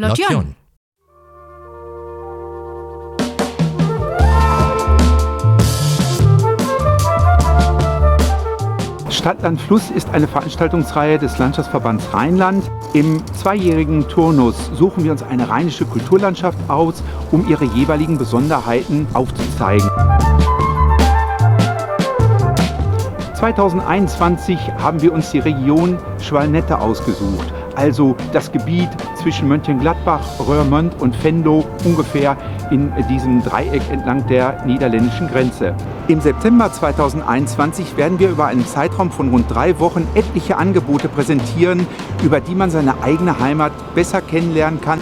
Lotjon. Stadtland Fluss ist eine Veranstaltungsreihe des Landschaftsverbands Rheinland. Im zweijährigen Turnus suchen wir uns eine rheinische Kulturlandschaft aus, um ihre jeweiligen Besonderheiten aufzuzeigen. 2021 haben wir uns die Region Schwalnette ausgesucht, also das Gebiet zwischen Mönchengladbach, Röhrmond und Venlo ungefähr in diesem Dreieck entlang der niederländischen Grenze. Im September 2021 werden wir über einen Zeitraum von rund drei Wochen etliche Angebote präsentieren, über die man seine eigene Heimat besser kennenlernen kann.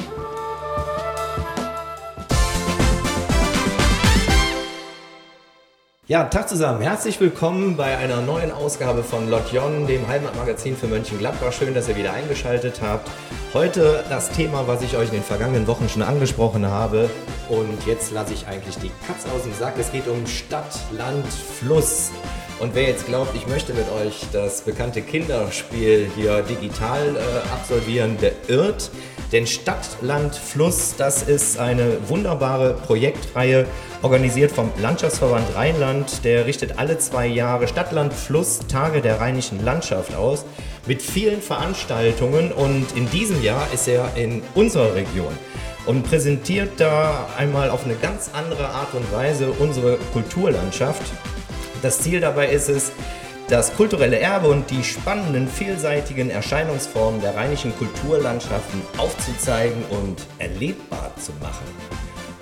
Ja, Tag zusammen. Herzlich willkommen bei einer neuen Ausgabe von Lotjon, dem Heimatmagazin für Mönchengladbach. Schön, dass ihr wieder eingeschaltet habt. Heute das Thema, was ich euch in den vergangenen Wochen schon angesprochen habe. Und jetzt lasse ich eigentlich die Katze aus dem Sack. Es geht um Stadt, Land, Fluss. Und wer jetzt glaubt, ich möchte mit euch das bekannte Kinderspiel hier digital äh, absolvieren, der irrt. Denn Stadt, Land, Fluss, das ist eine wunderbare Projektreihe, organisiert vom Landschaftsverband Rheinland. Der richtet alle zwei Jahre Stadt, Land, Fluss, Tage der rheinischen Landschaft aus, mit vielen Veranstaltungen. Und in diesem Jahr ist er in unserer Region und präsentiert da einmal auf eine ganz andere Art und Weise unsere Kulturlandschaft. Das Ziel dabei ist es, das kulturelle Erbe und die spannenden, vielseitigen Erscheinungsformen der rheinischen Kulturlandschaften aufzuzeigen und erlebbar zu machen.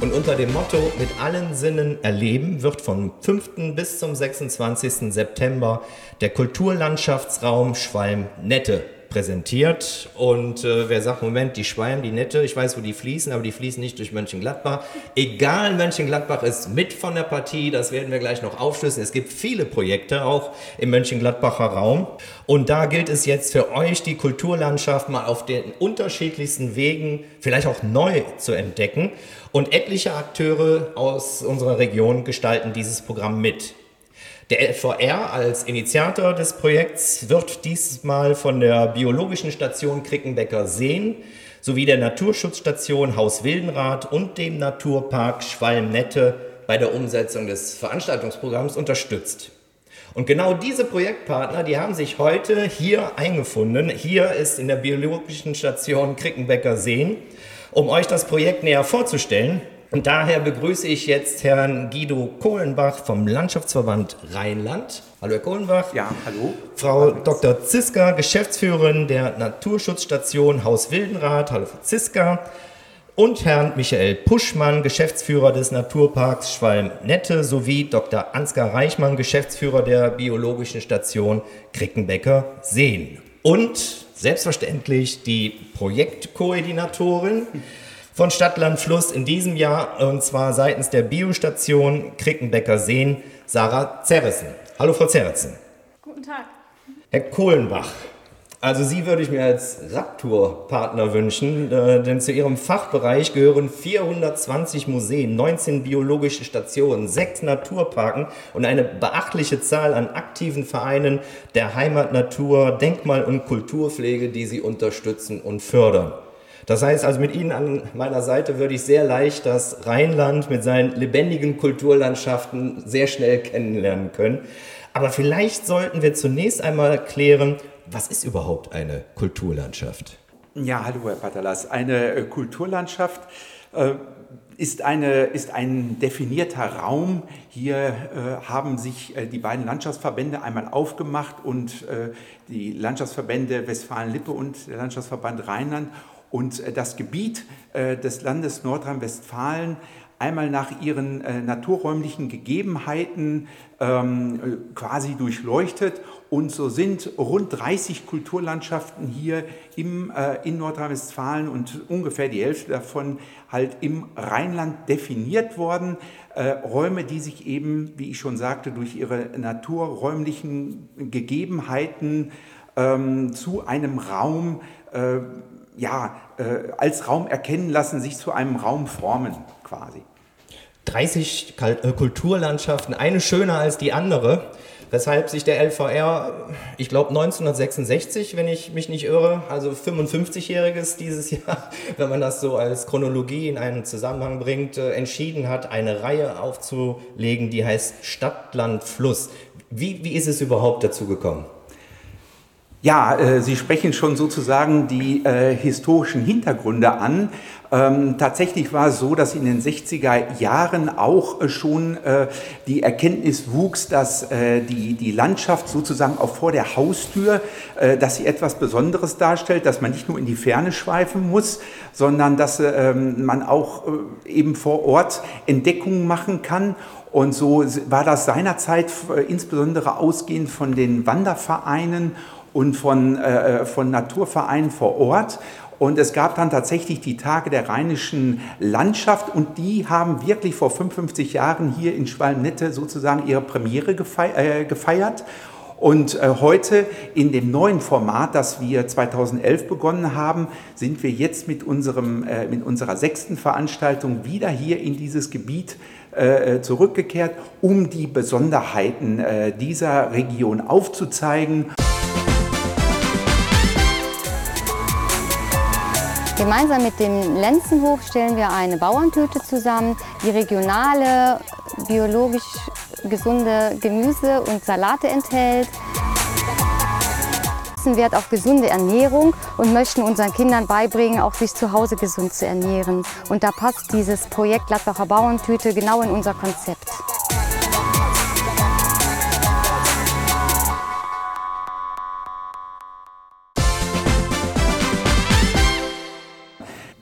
Und unter dem Motto Mit allen Sinnen erleben wird vom 5. bis zum 26. September der Kulturlandschaftsraum Schwalm-Nette präsentiert. Und äh, wer sagt, Moment, die Schweim, die Nette, ich weiß, wo die fließen, aber die fließen nicht durch Mönchengladbach. Egal, Mönchengladbach ist mit von der Partie, das werden wir gleich noch aufschlüsseln. Es gibt viele Projekte auch im Mönchengladbacher Raum. Und da gilt es jetzt für euch, die Kulturlandschaft mal auf den unterschiedlichsten Wegen vielleicht auch neu zu entdecken. Und etliche Akteure aus unserer Region gestalten dieses Programm mit. Der FVR als Initiator des Projekts wird diesmal von der biologischen Station Krickenbecker Seen sowie der Naturschutzstation Haus Wildenrath und dem Naturpark Schwalm-Nette bei der Umsetzung des Veranstaltungsprogramms unterstützt. Und genau diese Projektpartner, die haben sich heute hier eingefunden. Hier ist in der biologischen Station Krickenbecker Seen, um euch das Projekt näher vorzustellen. Und daher begrüße ich jetzt Herrn Guido Kohlenbach vom Landschaftsverband Rheinland. Hallo Herr Kohlenbach. Ja, hallo. Frau hallo. Dr. Ziska, Geschäftsführerin der Naturschutzstation Haus Wildenrath. Hallo Frau Ziska. Und Herrn Michael Puschmann, Geschäftsführer des Naturparks Schwalm-Nette, sowie Dr. Ansgar Reichmann, Geschäftsführer der Biologischen Station Krickenbecker Seen. Und selbstverständlich die Projektkoordinatorin von Stadtland Fluss in diesem Jahr und zwar seitens der Biostation Krickenbecker Seen, Sarah Zerrissen. Hallo Frau Zerrissen. Guten Tag. Herr Kohlenbach, also Sie würde ich mir als Raptur-Partner wünschen, äh, denn zu Ihrem Fachbereich gehören 420 Museen, 19 biologische Stationen, sechs Naturparken und eine beachtliche Zahl an aktiven Vereinen der Heimat, Natur, Denkmal- und Kulturpflege, die Sie unterstützen und fördern. Das heißt also, mit Ihnen an meiner Seite würde ich sehr leicht das Rheinland mit seinen lebendigen Kulturlandschaften sehr schnell kennenlernen können. Aber vielleicht sollten wir zunächst einmal klären, was ist überhaupt eine Kulturlandschaft? Ja, hallo Herr Patalas. Eine äh, Kulturlandschaft äh, ist, eine, ist ein definierter Raum. Hier äh, haben sich äh, die beiden Landschaftsverbände einmal aufgemacht und äh, die Landschaftsverbände Westfalen-Lippe und der Landschaftsverband Rheinland und äh, das Gebiet äh, des Landes Nordrhein-Westfalen einmal nach ihren äh, naturräumlichen Gegebenheiten ähm, quasi durchleuchtet. Und so sind rund 30 Kulturlandschaften hier im, äh, in Nordrhein-Westfalen und ungefähr die Hälfte davon halt im Rheinland definiert worden. Äh, Räume, die sich eben, wie ich schon sagte, durch ihre naturräumlichen Gegebenheiten ähm, zu einem Raum ja, äh, als Raum erkennen lassen, sich zu einem Raum formen quasi. 30 äh, Kulturlandschaften, eine schöner als die andere. weshalb sich der LVR, ich glaube 1966, wenn ich mich nicht irre, also 55-jähriges dieses Jahr, wenn man das so als Chronologie in einen Zusammenhang bringt, äh, entschieden hat, eine Reihe aufzulegen, die heißt Stadt, Land, Fluss. Wie, wie ist es überhaupt dazu gekommen? Ja, äh, Sie sprechen schon sozusagen die äh, historischen Hintergründe an. Ähm, tatsächlich war es so, dass in den 60er Jahren auch äh, schon äh, die Erkenntnis wuchs, dass äh, die, die Landschaft sozusagen auch vor der Haustür, äh, dass sie etwas Besonderes darstellt, dass man nicht nur in die Ferne schweifen muss, sondern dass ähm, man auch eben vor Ort Entdeckungen machen kann. Und so war das seinerzeit insbesondere ausgehend von den Wandervereinen und von, äh, äh, von Naturvereinen vor Ort. Und es gab dann tatsächlich die Tage der rheinischen Landschaft und die haben wirklich vor 55 Jahren hier in Schwalmnette sozusagen ihre Premiere äh, gefeiert. Und äh, heute in dem neuen Format, das wir 2011 begonnen haben, sind wir jetzt mit, unserem, mit unserer sechsten Veranstaltung wieder hier in dieses Gebiet zurückgekehrt, um die Besonderheiten dieser Region aufzuzeigen. Gemeinsam mit dem Lenzenhof stellen wir eine Bauerntüte zusammen, die regionale, biologisch gesunde Gemüse und Salate enthält. Wir Wert auf gesunde Ernährung und möchten unseren Kindern beibringen, auch sich zu Hause gesund zu ernähren. Und da passt dieses Projekt Gladbacher Bauerntüte genau in unser Konzept.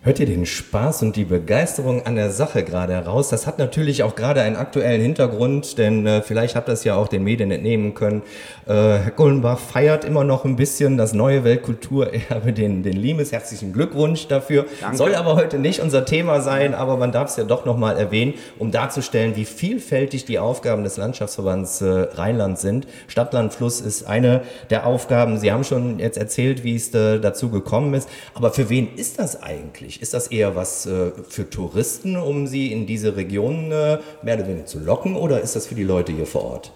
Hört ihr den Spaß und die Begeisterung an der Sache gerade heraus? Das hat natürlich auch gerade einen aktuellen Hintergrund, denn äh, vielleicht habt ihr es ja auch den Medien entnehmen können. Äh, Herr Gullenbach feiert immer noch ein bisschen das neue Weltkulturerbe, den, den Limes. Herzlichen Glückwunsch dafür. Danke. Soll aber heute nicht unser Thema sein, aber man darf es ja doch nochmal erwähnen, um darzustellen, wie vielfältig die Aufgaben des Landschaftsverbands äh, Rheinland sind. Stadtland Fluss ist eine der Aufgaben. Sie haben schon jetzt erzählt, wie es äh, dazu gekommen ist. Aber für wen ist das eigentlich? Eigentlich? Ist das eher was äh, für Touristen, um sie in diese Region äh, mehr oder weniger zu locken, oder ist das für die Leute hier vor Ort?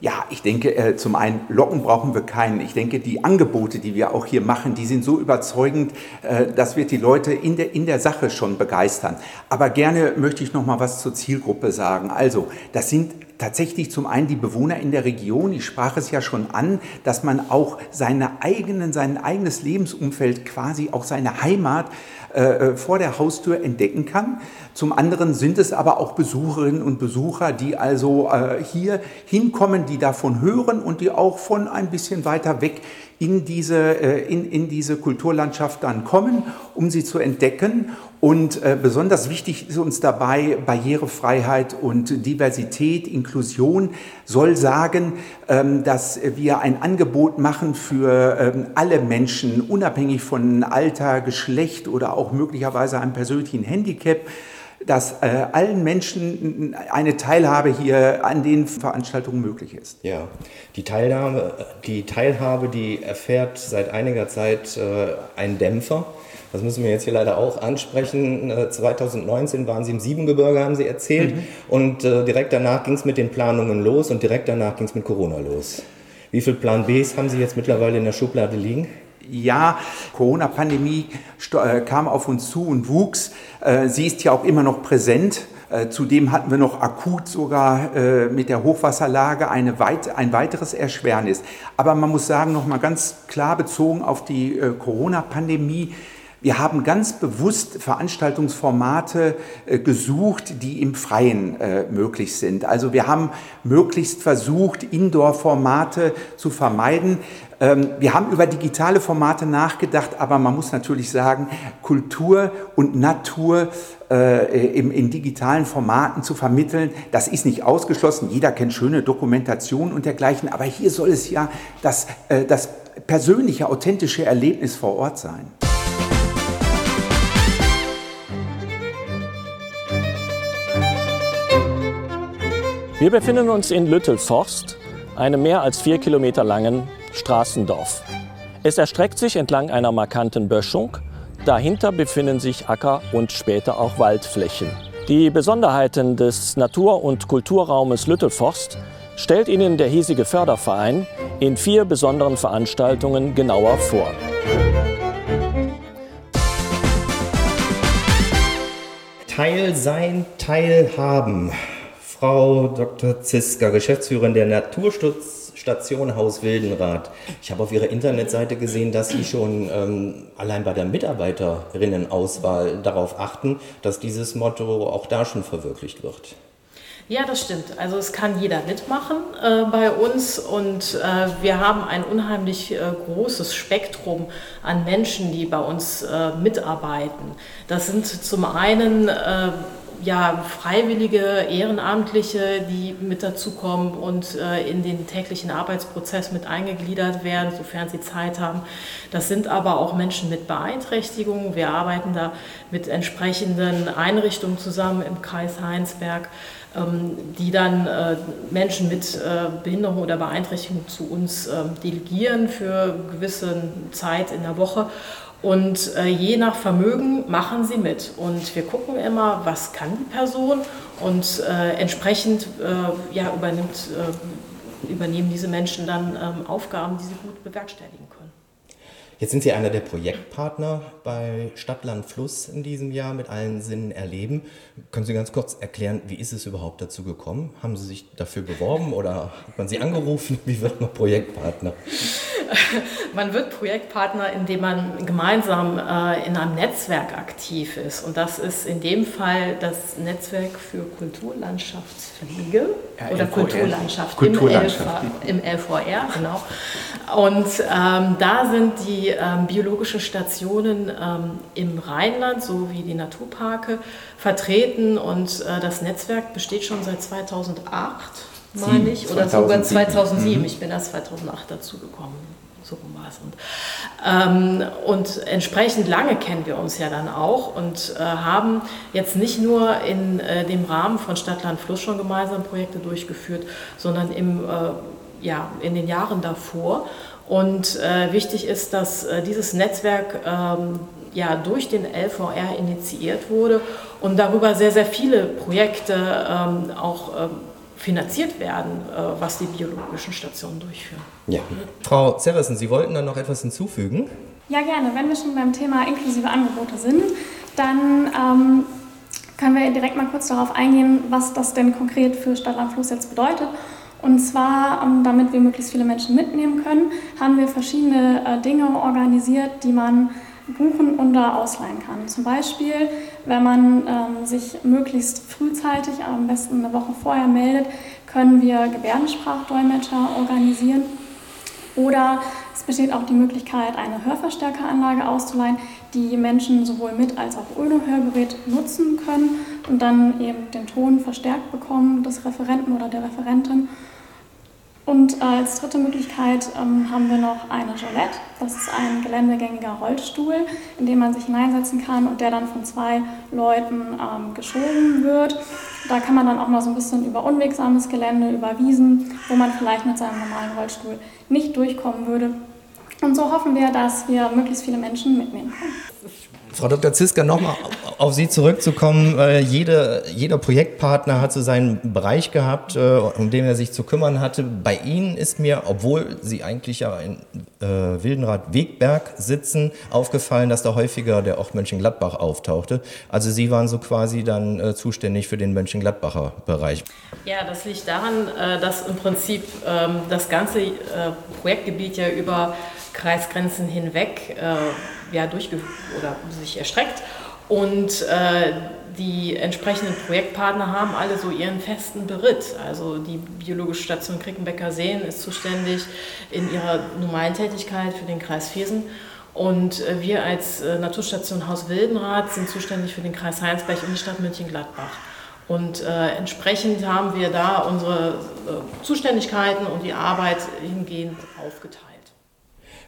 Ja, ich denke, äh, zum einen locken brauchen wir keinen. Ich denke, die Angebote, die wir auch hier machen, die sind so überzeugend, äh, das wird die Leute in der, in der Sache schon begeistern. Aber gerne möchte ich noch mal was zur Zielgruppe sagen. Also, das sind tatsächlich zum einen die Bewohner in der Region. Ich sprach es ja schon an, dass man auch seine eigenen, sein eigenes Lebensumfeld, quasi auch seine Heimat äh, vor der Haustür entdecken kann. Zum anderen sind es aber auch Besucherinnen und Besucher, die also hier hinkommen, die davon hören und die auch von ein bisschen weiter weg in diese, äh, in, in diese Kulturlandschaft dann kommen, um sie zu entdecken. Und äh, besonders wichtig ist uns dabei Barrierefreiheit und Diversität, Inklusion soll sagen, ähm, dass wir ein Angebot machen für ähm, alle Menschen, unabhängig von Alter, Geschlecht oder auch möglicherweise einem persönlichen Handicap dass äh, allen Menschen eine Teilhabe hier an den Veranstaltungen möglich ist. Ja, die Teilnahme, die Teilhabe, die erfährt seit einiger Zeit äh, einen Dämpfer. Das müssen wir jetzt hier leider auch ansprechen. 2019 äh, waren Sie im Siebengebirge, haben Sie erzählt. Mhm. Und äh, direkt danach ging es mit den Planungen los und direkt danach ging es mit Corona los. Wie viele Plan Bs haben Sie jetzt mittlerweile in der Schublade liegen? Ja, Corona-Pandemie äh, kam auf uns zu und wuchs. Äh, sie ist ja auch immer noch präsent. Äh, zudem hatten wir noch akut sogar mit der Hochwasserlage weit, ein weiteres Erschwernis. Aber man muss sagen, noch mal ganz klar bezogen auf die Corona-Pandemie, wir haben ganz bewusst Veranstaltungsformate äh, gesucht, die im Freien äh, möglich sind. Also wir haben möglichst versucht, Indoor-Formate zu vermeiden. Ähm, wir haben über digitale Formate nachgedacht, aber man muss natürlich sagen, Kultur und Natur äh, im, in digitalen Formaten zu vermitteln, das ist nicht ausgeschlossen. Jeder kennt schöne Dokumentation und dergleichen, aber hier soll es ja das, äh, das persönliche, authentische Erlebnis vor Ort sein. Wir befinden uns in Lüttelforst, einem mehr als vier Kilometer langen Straßendorf. Es erstreckt sich entlang einer markanten Böschung. Dahinter befinden sich Acker- und später auch Waldflächen. Die Besonderheiten des Natur- und Kulturraumes Lüttelforst stellt Ihnen der hiesige Förderverein in vier besonderen Veranstaltungen genauer vor. Teil sein, Teilhaben. Frau Dr. Ziska, Geschäftsführerin der Naturschutzstation Haus Wildenrath. Ich habe auf Ihrer Internetseite gesehen, dass Sie schon ähm, allein bei der Mitarbeiterinnen-Auswahl darauf achten, dass dieses Motto auch da schon verwirklicht wird. Ja, das stimmt. Also es kann jeder mitmachen äh, bei uns und äh, wir haben ein unheimlich äh, großes Spektrum an Menschen, die bei uns äh, mitarbeiten. Das sind zum einen äh, ja, Freiwillige, Ehrenamtliche, die mit dazukommen und äh, in den täglichen Arbeitsprozess mit eingegliedert werden, sofern sie Zeit haben. Das sind aber auch Menschen mit Beeinträchtigungen. Wir arbeiten da mit entsprechenden Einrichtungen zusammen im Kreis Heinsberg, ähm, die dann äh, Menschen mit äh, Behinderung oder Beeinträchtigung zu uns ähm, delegieren für gewisse Zeit in der Woche. Und äh, je nach Vermögen machen sie mit. Und wir gucken immer, was kann die Person und äh, entsprechend äh, ja, übernimmt, äh, übernehmen diese Menschen dann ähm, Aufgaben, die sie gut bewerkstelligen. Jetzt sind Sie einer der Projektpartner bei Stadtland Fluss in diesem Jahr mit allen Sinnen erleben. Können Sie ganz kurz erklären, wie ist es überhaupt dazu gekommen? Haben Sie sich dafür beworben oder hat man Sie angerufen? Wie wird man Projektpartner? man wird Projektpartner, indem man gemeinsam äh, in einem Netzwerk aktiv ist. Und das ist in dem Fall das Netzwerk für Kulturlandschaftspflege ja, oder LVR. Kulturlandschaft, Kulturlandschaft. Im, LV, im LVR, genau. Und ähm, da sind die ähm, biologischen Stationen ähm, im Rheinland sowie die Naturparke vertreten und äh, das Netzwerk besteht schon seit 2008 meine ich, oder 2007. sogar 2007. Mhm. Ich bin erst 2008 dazugekommen so rum war es. Und, ähm, und entsprechend lange kennen wir uns ja dann auch und äh, haben jetzt nicht nur in äh, dem Rahmen von Stadtland Fluss schon gemeinsam Projekte durchgeführt, sondern im, äh, ja, in den Jahren davor. Und äh, wichtig ist, dass äh, dieses Netzwerk ähm, ja, durch den LVR initiiert wurde und darüber sehr, sehr viele Projekte ähm, auch ähm, finanziert werden, äh, was die biologischen Stationen durchführen. Ja. Frau Zerrissen, Sie wollten dann noch etwas hinzufügen? Ja, gerne. Wenn wir schon beim Thema inklusive Angebote sind, dann ähm, können wir direkt mal kurz darauf eingehen, was das denn konkret für Stadtland Fluss jetzt bedeutet. Und zwar, ähm, damit wir möglichst viele Menschen mitnehmen können, haben wir verschiedene äh, Dinge organisiert, die man buchen oder ausleihen kann. Zum Beispiel, wenn man ähm, sich möglichst frühzeitig, am besten eine Woche vorher meldet, können wir Gebärdensprachdolmetscher organisieren. Oder es besteht auch die Möglichkeit, eine Hörverstärkeranlage auszuleihen, die Menschen sowohl mit als auch ohne Hörgerät nutzen können und dann eben den Ton verstärkt bekommen des Referenten oder der Referentin. Und als dritte Möglichkeit ähm, haben wir noch eine Jolette. Das ist ein geländegängiger Rollstuhl, in den man sich hineinsetzen kann und der dann von zwei Leuten ähm, geschoben wird. Da kann man dann auch mal so ein bisschen über unwegsames Gelände, über Wiesen, wo man vielleicht mit seinem normalen Rollstuhl nicht durchkommen würde. Und so hoffen wir, dass wir möglichst viele Menschen mitnehmen können. Frau Dr. Ziska, nochmal auf Sie zurückzukommen. Jede, jeder Projektpartner hat so seinen Bereich gehabt, äh, um den er sich zu kümmern hatte. Bei Ihnen ist mir, obwohl Sie eigentlich ja in äh, Wildenrad-Wegberg sitzen, aufgefallen, dass da häufiger der Ort Mönchengladbach auftauchte. Also Sie waren so quasi dann äh, zuständig für den Mönchengladbacher Bereich. Ja, das liegt daran, äh, dass im Prinzip ähm, das ganze äh, Projektgebiet ja über Kreisgrenzen hinweg äh, ja, durchge oder sich erstreckt. Und äh, die entsprechenden Projektpartner haben alle so ihren festen Beritt. Also die Biologische Station Krickenbecker Seen ist zuständig in ihrer normalen Tätigkeit für den Kreis Viersen. Und äh, wir als äh, Naturstation Haus Wildenrath sind zuständig für den Kreis Heinsberg und die Stadt München-Gladbach. Und äh, entsprechend haben wir da unsere äh, Zuständigkeiten und die Arbeit hingehend aufgeteilt.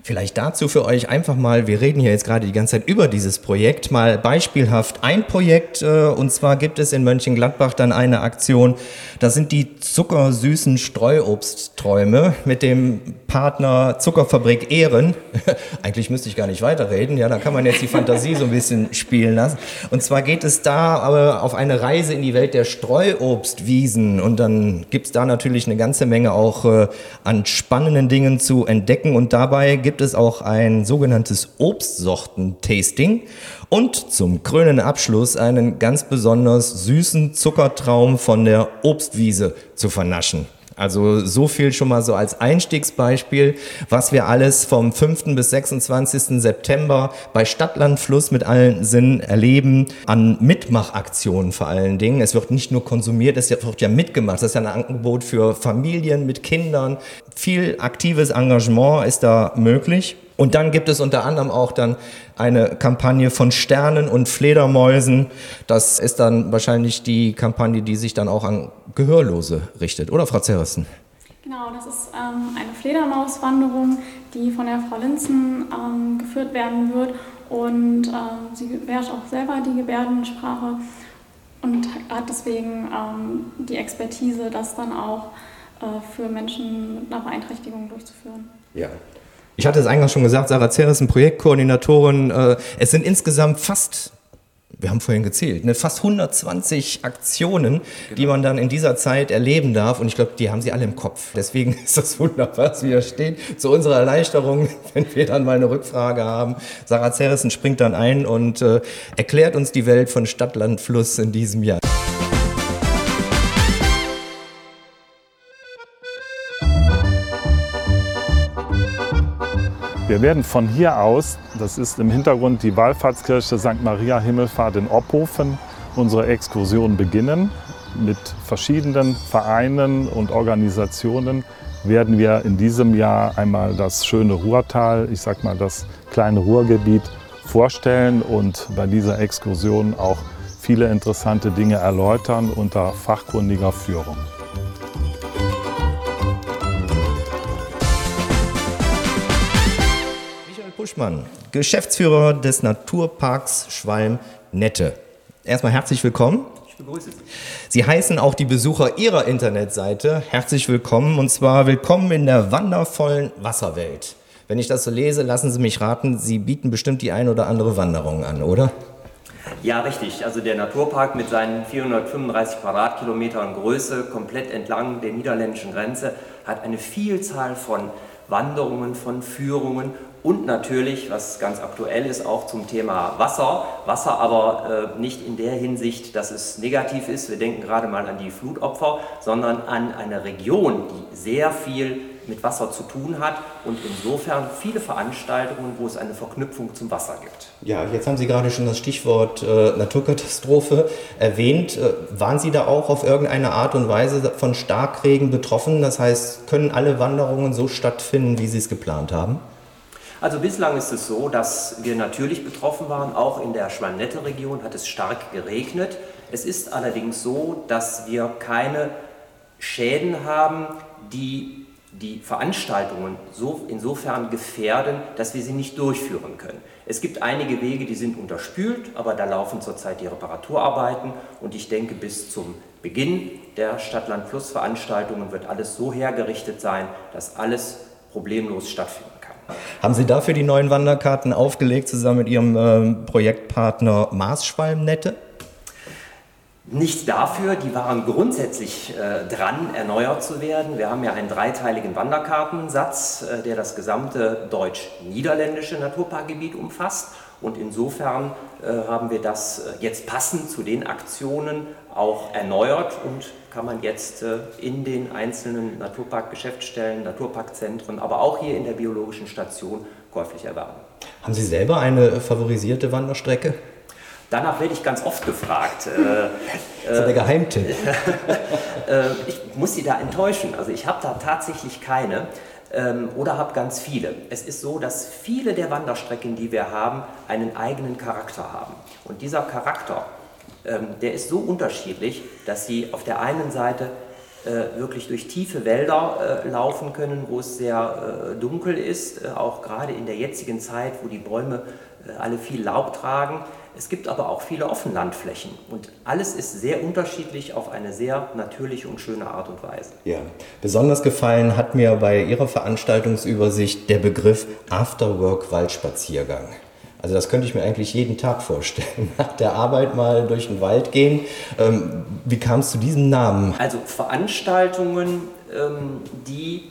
Vielleicht dazu für euch einfach mal, wir reden hier jetzt gerade die ganze Zeit über dieses Projekt, mal beispielhaft ein Projekt. Äh, und zwar gibt es in Mönchengladbach dann eine Aktion, das sind die zuckersüßen Streuobstträume mit dem Partner Zuckerfabrik Ehren. Eigentlich müsste ich gar nicht weiterreden, ja, da kann man jetzt die Fantasie so ein bisschen spielen lassen. Und zwar geht es da aber auf eine Reise in die Welt der Streuobstwiesen. Und dann gibt es da natürlich eine ganze Menge auch äh, an spannenden Dingen zu entdecken. Und dabei gibt gibt es auch ein sogenanntes Obstsorten-Tasting und zum krönenden Abschluss einen ganz besonders süßen Zuckertraum von der Obstwiese zu vernaschen. Also so viel schon mal so als Einstiegsbeispiel, was wir alles vom 5. bis 26. September bei Stadtland Fluss mit allen Sinnen erleben, an Mitmachaktionen vor allen Dingen. Es wird nicht nur konsumiert, es wird ja mitgemacht. Das ist ja ein Angebot für Familien mit Kindern. Viel aktives Engagement ist da möglich. Und dann gibt es unter anderem auch dann eine Kampagne von Sternen und Fledermäusen. Das ist dann wahrscheinlich die Kampagne, die sich dann auch an Gehörlose richtet, oder Frau Zerrissen? Genau, das ist ähm, eine Fledermauswanderung, die von der Frau Linzen ähm, geführt werden wird. Und ähm, sie beherrscht auch selber die Gebärdensprache und hat deswegen ähm, die Expertise, das dann auch äh, für Menschen mit einer Beeinträchtigung durchzuführen. Ja, ich hatte es eingangs schon gesagt, Sarah Zer ist eine Projektkoordinatorin. Äh, es sind insgesamt fast wir haben vorhin gezählt, ne, fast 120 Aktionen, genau. die man dann in dieser Zeit erleben darf. Und ich glaube, die haben sie alle im Kopf. Deswegen ist das wunderbar, dass wir hier stehen. Zu unserer Erleichterung, wenn wir dann mal eine Rückfrage haben. Sarah Zerrissen springt dann ein und äh, erklärt uns die Welt von Stadt, Land, Fluss in diesem Jahr. Wir werden von hier aus, das ist im Hintergrund die Wallfahrtskirche St. Maria Himmelfahrt in Opphofen, unsere Exkursion beginnen. Mit verschiedenen Vereinen und Organisationen werden wir in diesem Jahr einmal das schöne Ruhrtal, ich sag mal das kleine Ruhrgebiet, vorstellen und bei dieser Exkursion auch viele interessante Dinge erläutern unter fachkundiger Führung. Puschmann, Geschäftsführer des Naturparks Schwalm-Nette. Erstmal herzlich willkommen. Ich begrüße Sie. Sie heißen auch die Besucher Ihrer Internetseite herzlich willkommen und zwar willkommen in der wandervollen Wasserwelt. Wenn ich das so lese, lassen Sie mich raten, Sie bieten bestimmt die ein oder andere Wanderung an, oder? Ja, richtig. Also der Naturpark mit seinen 435 Quadratkilometern Größe komplett entlang der niederländischen Grenze hat eine Vielzahl von Wanderungen, von Führungen und natürlich, was ganz aktuell ist, auch zum Thema Wasser. Wasser aber äh, nicht in der Hinsicht, dass es negativ ist, wir denken gerade mal an die Flutopfer, sondern an eine Region, die sehr viel mit Wasser zu tun hat und insofern viele Veranstaltungen, wo es eine Verknüpfung zum Wasser gibt. Ja, jetzt haben Sie gerade schon das Stichwort äh, Naturkatastrophe erwähnt. Äh, waren Sie da auch auf irgendeine Art und Weise von Starkregen betroffen? Das heißt, können alle Wanderungen so stattfinden, wie Sie es geplant haben? Also bislang ist es so, dass wir natürlich betroffen waren. Auch in der Schwalmnette-Region hat es stark geregnet. Es ist allerdings so, dass wir keine Schäden haben, die die Veranstaltungen so, insofern gefährden, dass wir sie nicht durchführen können. Es gibt einige Wege, die sind unterspült, aber da laufen zurzeit die Reparaturarbeiten und ich denke, bis zum Beginn der Stadt-Land-Fluss-Veranstaltungen wird alles so hergerichtet sein, dass alles problemlos stattfinden kann. Haben Sie dafür die neuen Wanderkarten aufgelegt, zusammen mit Ihrem äh, Projektpartner Maßschwalmnette? Nicht dafür, die waren grundsätzlich äh, dran, erneuert zu werden. Wir haben ja einen dreiteiligen Wanderkartensatz, äh, der das gesamte deutsch-niederländische Naturparkgebiet umfasst. Und insofern äh, haben wir das äh, jetzt passend zu den Aktionen auch erneuert und kann man jetzt äh, in den einzelnen Naturparkgeschäftsstellen, Naturparkzentren, aber auch hier in der biologischen Station käuflich erwerben. Haben Sie selber eine favorisierte Wanderstrecke? Danach werde ich ganz oft gefragt. das ist der Geheimtipp. ich muss Sie da enttäuschen. Also ich habe da tatsächlich keine oder habe ganz viele. Es ist so, dass viele der Wanderstrecken, die wir haben, einen eigenen Charakter haben. Und dieser Charakter, ähm, der ist so unterschiedlich, dass sie auf der einen Seite äh, wirklich durch tiefe Wälder äh, laufen können, wo es sehr äh, dunkel ist, auch gerade in der jetzigen Zeit, wo die Bäume alle viel Laub tragen. Es gibt aber auch viele Offenlandflächen und alles ist sehr unterschiedlich auf eine sehr natürliche und schöne Art und Weise. Ja, besonders gefallen hat mir bei Ihrer Veranstaltungsübersicht der Begriff Afterwork Waldspaziergang. Also das könnte ich mir eigentlich jeden Tag vorstellen. Nach der Arbeit mal durch den Wald gehen. Ähm, wie kam es zu diesem Namen? Also Veranstaltungen, ähm, die,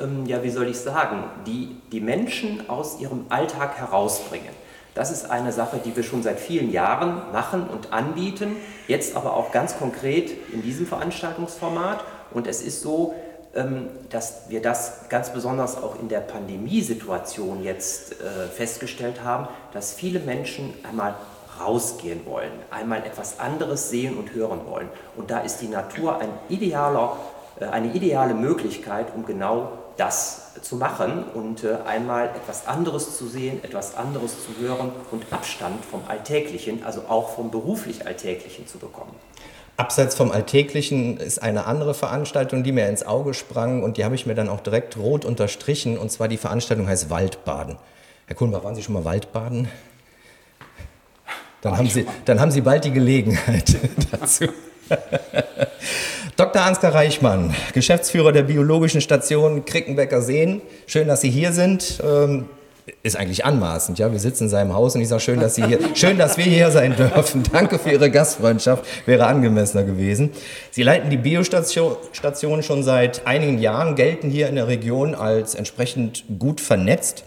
ähm, ja wie soll ich sagen, die die Menschen aus ihrem Alltag herausbringen. Das ist eine Sache, die wir schon seit vielen Jahren machen und anbieten, jetzt aber auch ganz konkret in diesem Veranstaltungsformat. Und es ist so, ähm, dass wir das ganz besonders auch in der Pandemiesituation jetzt äh, festgestellt haben, dass viele Menschen einmal rausgehen wollen, einmal etwas anderes sehen und hören wollen. Und da ist die Natur ein idealer, äh, eine ideale Möglichkeit, um genau das zu machen und äh, einmal etwas anderes zu sehen, etwas anderes zu hören und Abstand vom Alltäglichen, also auch vom beruflich Alltäglichen zu bekommen. Abseits vom Alltäglichen ist eine andere Veranstaltung, die mir ins Auge sprang und die habe ich mir dann auch direkt rot unterstrichen und zwar die Veranstaltung heißt Waldbaden. Herr Kuhnbach, waren Sie schon mal Waldbaden? Dann haben, Sie, dann haben Sie bald die Gelegenheit dazu. Dr. Ansgar Reichmann, Geschäftsführer der Biologischen Station Krickenbecker Seen. Schön, dass Sie hier sind. Ähm, ist eigentlich anmaßend, ja. Wir sitzen in seinem Haus und ich sage, schön, dass Sie hier, schön, dass wir hier sein dürfen. Danke für Ihre Gastfreundschaft, wäre angemessener gewesen. Sie leiten die Biostation schon seit einigen Jahren, gelten hier in der Region als entsprechend gut vernetzt.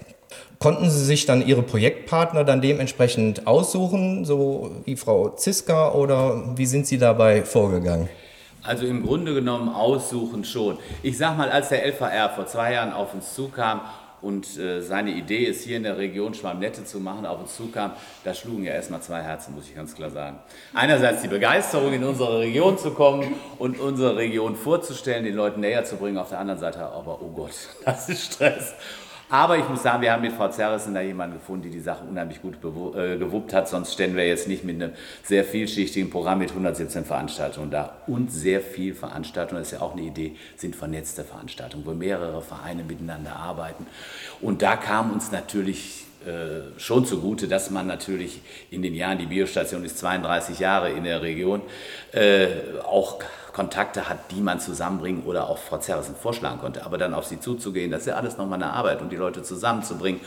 Konnten Sie sich dann Ihre Projektpartner dann dementsprechend aussuchen, so wie Frau Ziska, oder wie sind Sie dabei vorgegangen? Also im Grunde genommen aussuchen schon. Ich sag mal, als der LVR vor zwei Jahren auf uns zukam und äh, seine Idee ist, hier in der Region Schwarmnette zu machen, auf uns zukam, da schlugen ja erstmal zwei Herzen, muss ich ganz klar sagen. Einerseits die Begeisterung, in unsere Region zu kommen und unsere Region vorzustellen, den Leuten näher zu bringen, auf der anderen Seite aber, oh Gott, das ist Stress. Aber ich muss sagen, wir haben mit Frau Zerrissen da jemanden gefunden, die die Sache unheimlich gut äh, gewuppt hat. Sonst stellen wir jetzt nicht mit einem sehr vielschichtigen Programm mit 117 Veranstaltungen da. Und sehr viel Veranstaltungen, das ist ja auch eine Idee, sind vernetzte Veranstaltungen, wo mehrere Vereine miteinander arbeiten. Und da kam uns natürlich äh, schon zugute, dass man natürlich in den Jahren, die Biostation ist 32 Jahre in der Region, äh, auch Kontakte hat, die man zusammenbringen oder auch Frau Zerrissen vorschlagen konnte. Aber dann auf sie zuzugehen, das ist ja alles nochmal eine Arbeit und die Leute zusammenzubringen.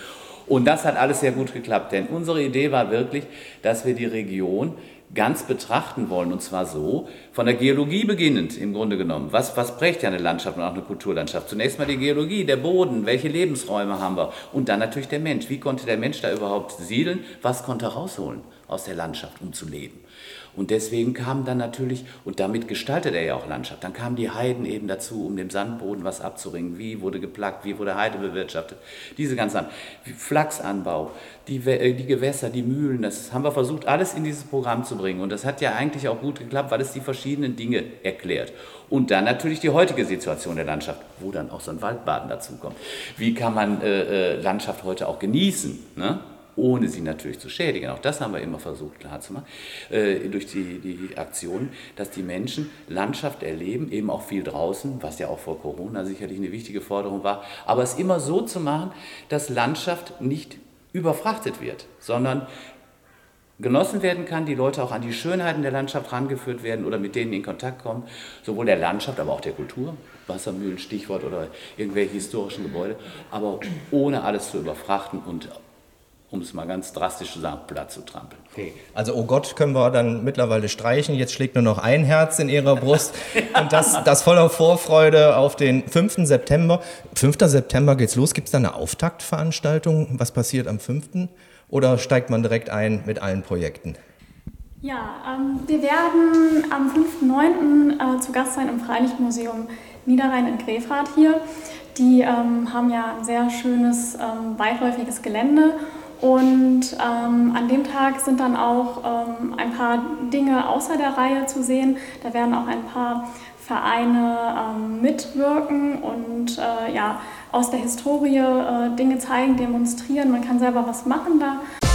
Und das hat alles sehr gut geklappt, denn unsere Idee war wirklich, dass wir die Region ganz betrachten wollen. Und zwar so, von der Geologie beginnend im Grunde genommen. Was, was prägt ja eine Landschaft und auch eine Kulturlandschaft? Zunächst mal die Geologie, der Boden, welche Lebensräume haben wir? Und dann natürlich der Mensch. Wie konnte der Mensch da überhaupt siedeln? Was konnte er rausholen aus der Landschaft, um zu leben? Und deswegen kam dann natürlich, und damit gestaltet er ja auch Landschaft, dann kamen die Heiden eben dazu, um dem Sandboden was abzuringen. Wie wurde geplagt, wie wurde Heide bewirtschaftet? Diese ganzen Flachsanbau, die, äh, die Gewässer, die Mühlen, das haben wir versucht, alles in dieses Programm zu bringen. Und das hat ja eigentlich auch gut geklappt, weil es die verschiedenen Dinge erklärt. Und dann natürlich die heutige Situation der Landschaft, wo dann auch so ein Waldbaden dazukommt. Wie kann man äh, äh Landschaft heute auch genießen? Ne? Ohne sie natürlich zu schädigen. Auch das haben wir immer versucht klarzumachen, äh, durch die, die Aktion, dass die Menschen Landschaft erleben, eben auch viel draußen, was ja auch vor Corona sicherlich eine wichtige Forderung war, aber es immer so zu machen, dass Landschaft nicht überfrachtet wird, sondern genossen werden kann, die Leute auch an die Schönheiten der Landschaft rangeführt werden oder mit denen in Kontakt kommen, sowohl der Landschaft, aber auch der Kultur, Wassermühlen, Stichwort oder irgendwelche historischen Gebäude, aber ohne alles zu überfrachten und um es mal ganz drastisch zu sagen, platt zu trampeln. Okay. Also, oh Gott, können wir dann mittlerweile streichen. Jetzt schlägt nur noch ein Herz in Ihrer Brust. Und das, das voller Vorfreude auf den 5. September. 5. September geht's los. Gibt es da eine Auftaktveranstaltung? Was passiert am 5.? Oder steigt man direkt ein mit allen Projekten? Ja, ähm, wir werden am 5.9. Äh, zu Gast sein im Freilichtmuseum Niederrhein in Grefrath hier. Die ähm, haben ja ein sehr schönes, ähm, weitläufiges Gelände und ähm, an dem Tag sind dann auch ähm, ein paar Dinge außer der Reihe zu sehen. Da werden auch ein paar Vereine ähm, mitwirken und äh, ja, aus der Historie äh, Dinge zeigen, demonstrieren. Man kann selber was machen da.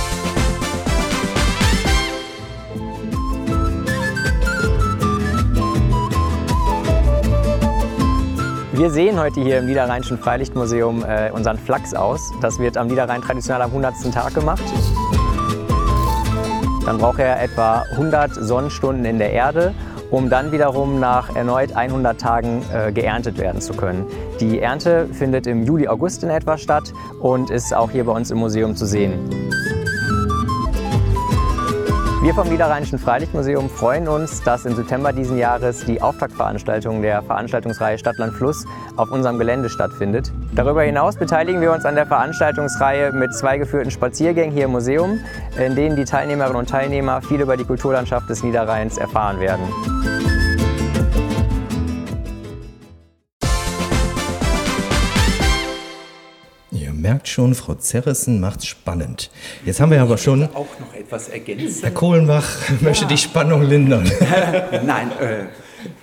Wir sehen heute hier im Niederrheinischen Freilichtmuseum äh, unseren Flachs aus. Das wird am Niederrhein traditionell am 100. Tag gemacht. Dann braucht er etwa 100 Sonnenstunden in der Erde, um dann wiederum nach erneut 100 Tagen äh, geerntet werden zu können. Die Ernte findet im Juli, August in etwa statt und ist auch hier bei uns im Museum zu sehen. Wir vom Niederrheinischen Freilichtmuseum freuen uns, dass im September diesen Jahres die Auftaktveranstaltung der Veranstaltungsreihe Stadtland Fluss auf unserem Gelände stattfindet. Darüber hinaus beteiligen wir uns an der Veranstaltungsreihe mit zwei geführten Spaziergängen hier im Museum, in denen die Teilnehmerinnen und Teilnehmer viel über die Kulturlandschaft des Niederrheins erfahren werden. Merkt schon, Frau Zerrissen macht's spannend. Jetzt haben wir aber schon. auch noch etwas ergänzen. Herr Kohlenbach möchte die Spannung lindern. Nein, äh,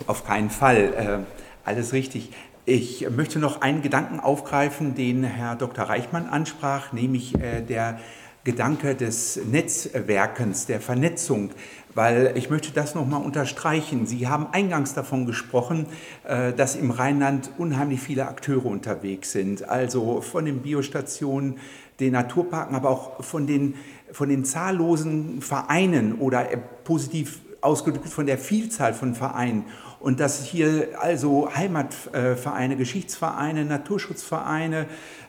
auf keinen Fall. Äh, alles richtig. Ich möchte noch einen Gedanken aufgreifen, den Herr Dr. Reichmann ansprach, nämlich äh, der Gedanke des Netzwerkens, der Vernetzung weil ich möchte das nochmal unterstreichen. Sie haben eingangs davon gesprochen, äh, dass im Rheinland unheimlich viele Akteure unterwegs sind, also von den Biostationen, den Naturparken, aber auch von den, von den zahllosen Vereinen oder äh, positiv ausgedrückt von der Vielzahl von Vereinen. Und dass hier also Heimatvereine, Geschichtsvereine, Naturschutzvereine,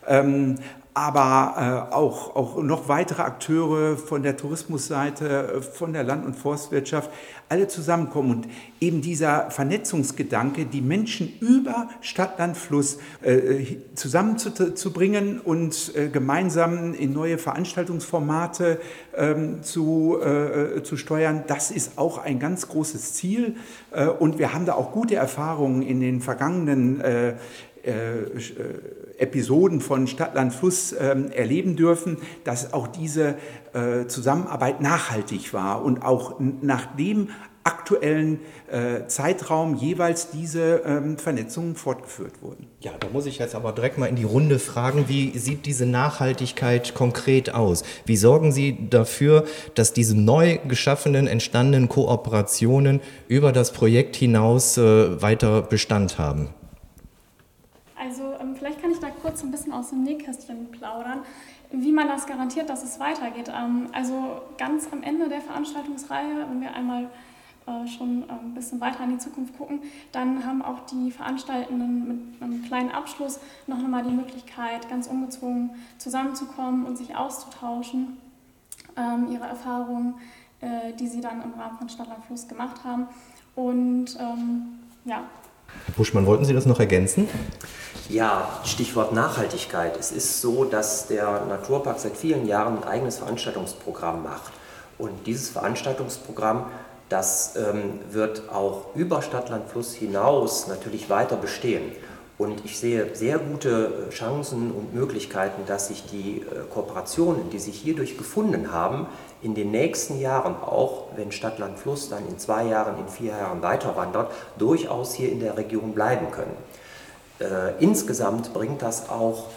ähm, aber äh, auch, auch noch weitere Akteure von der Tourismusseite, äh, von der Land- und Forstwirtschaft, alle zusammenkommen. Und eben dieser Vernetzungsgedanke, die Menschen über Stadt, Land, Fluss äh, zusammenzubringen und äh, gemeinsam in neue Veranstaltungsformate ähm, zu, äh, zu steuern, das ist auch ein ganz großes Ziel. Äh, und wir haben da auch gute Erfahrungen in den vergangenen äh, äh, Episoden von Stadtland Fluss ähm, erleben dürfen, dass auch diese äh, Zusammenarbeit nachhaltig war und auch nach dem aktuellen äh, Zeitraum jeweils diese ähm, Vernetzungen fortgeführt wurden. Ja, da muss ich jetzt aber direkt mal in die Runde fragen, wie sieht diese Nachhaltigkeit konkret aus? Wie sorgen Sie dafür, dass diese neu geschaffenen, entstandenen Kooperationen über das Projekt hinaus äh, weiter Bestand haben? Vielleicht kann ich da kurz ein bisschen aus dem Nähkästchen plaudern, wie man das garantiert, dass es weitergeht. Ähm, also ganz am Ende der Veranstaltungsreihe, wenn wir einmal äh, schon äh, ein bisschen weiter in die Zukunft gucken, dann haben auch die Veranstaltenden mit einem kleinen Abschluss noch einmal die Möglichkeit, ganz ungezwungen zusammenzukommen und sich auszutauschen, ähm, ihre Erfahrungen, äh, die sie dann im Rahmen von Stadtland Fluss gemacht haben. Und ähm, ja, Herr Buschmann, wollten Sie das noch ergänzen? Ja, Stichwort Nachhaltigkeit. Es ist so, dass der Naturpark seit vielen Jahren ein eigenes Veranstaltungsprogramm macht. Und dieses Veranstaltungsprogramm, das ähm, wird auch über Stadtland Fluss hinaus natürlich weiter bestehen. Und ich sehe sehr gute äh, Chancen und Möglichkeiten, dass sich die äh, Kooperationen, die sich hierdurch gefunden haben, in den nächsten Jahren, auch wenn Stadtland Fluss dann in zwei Jahren, in vier Jahren weiter wandert, durchaus hier in der Region bleiben können. Äh, insgesamt bringt das auch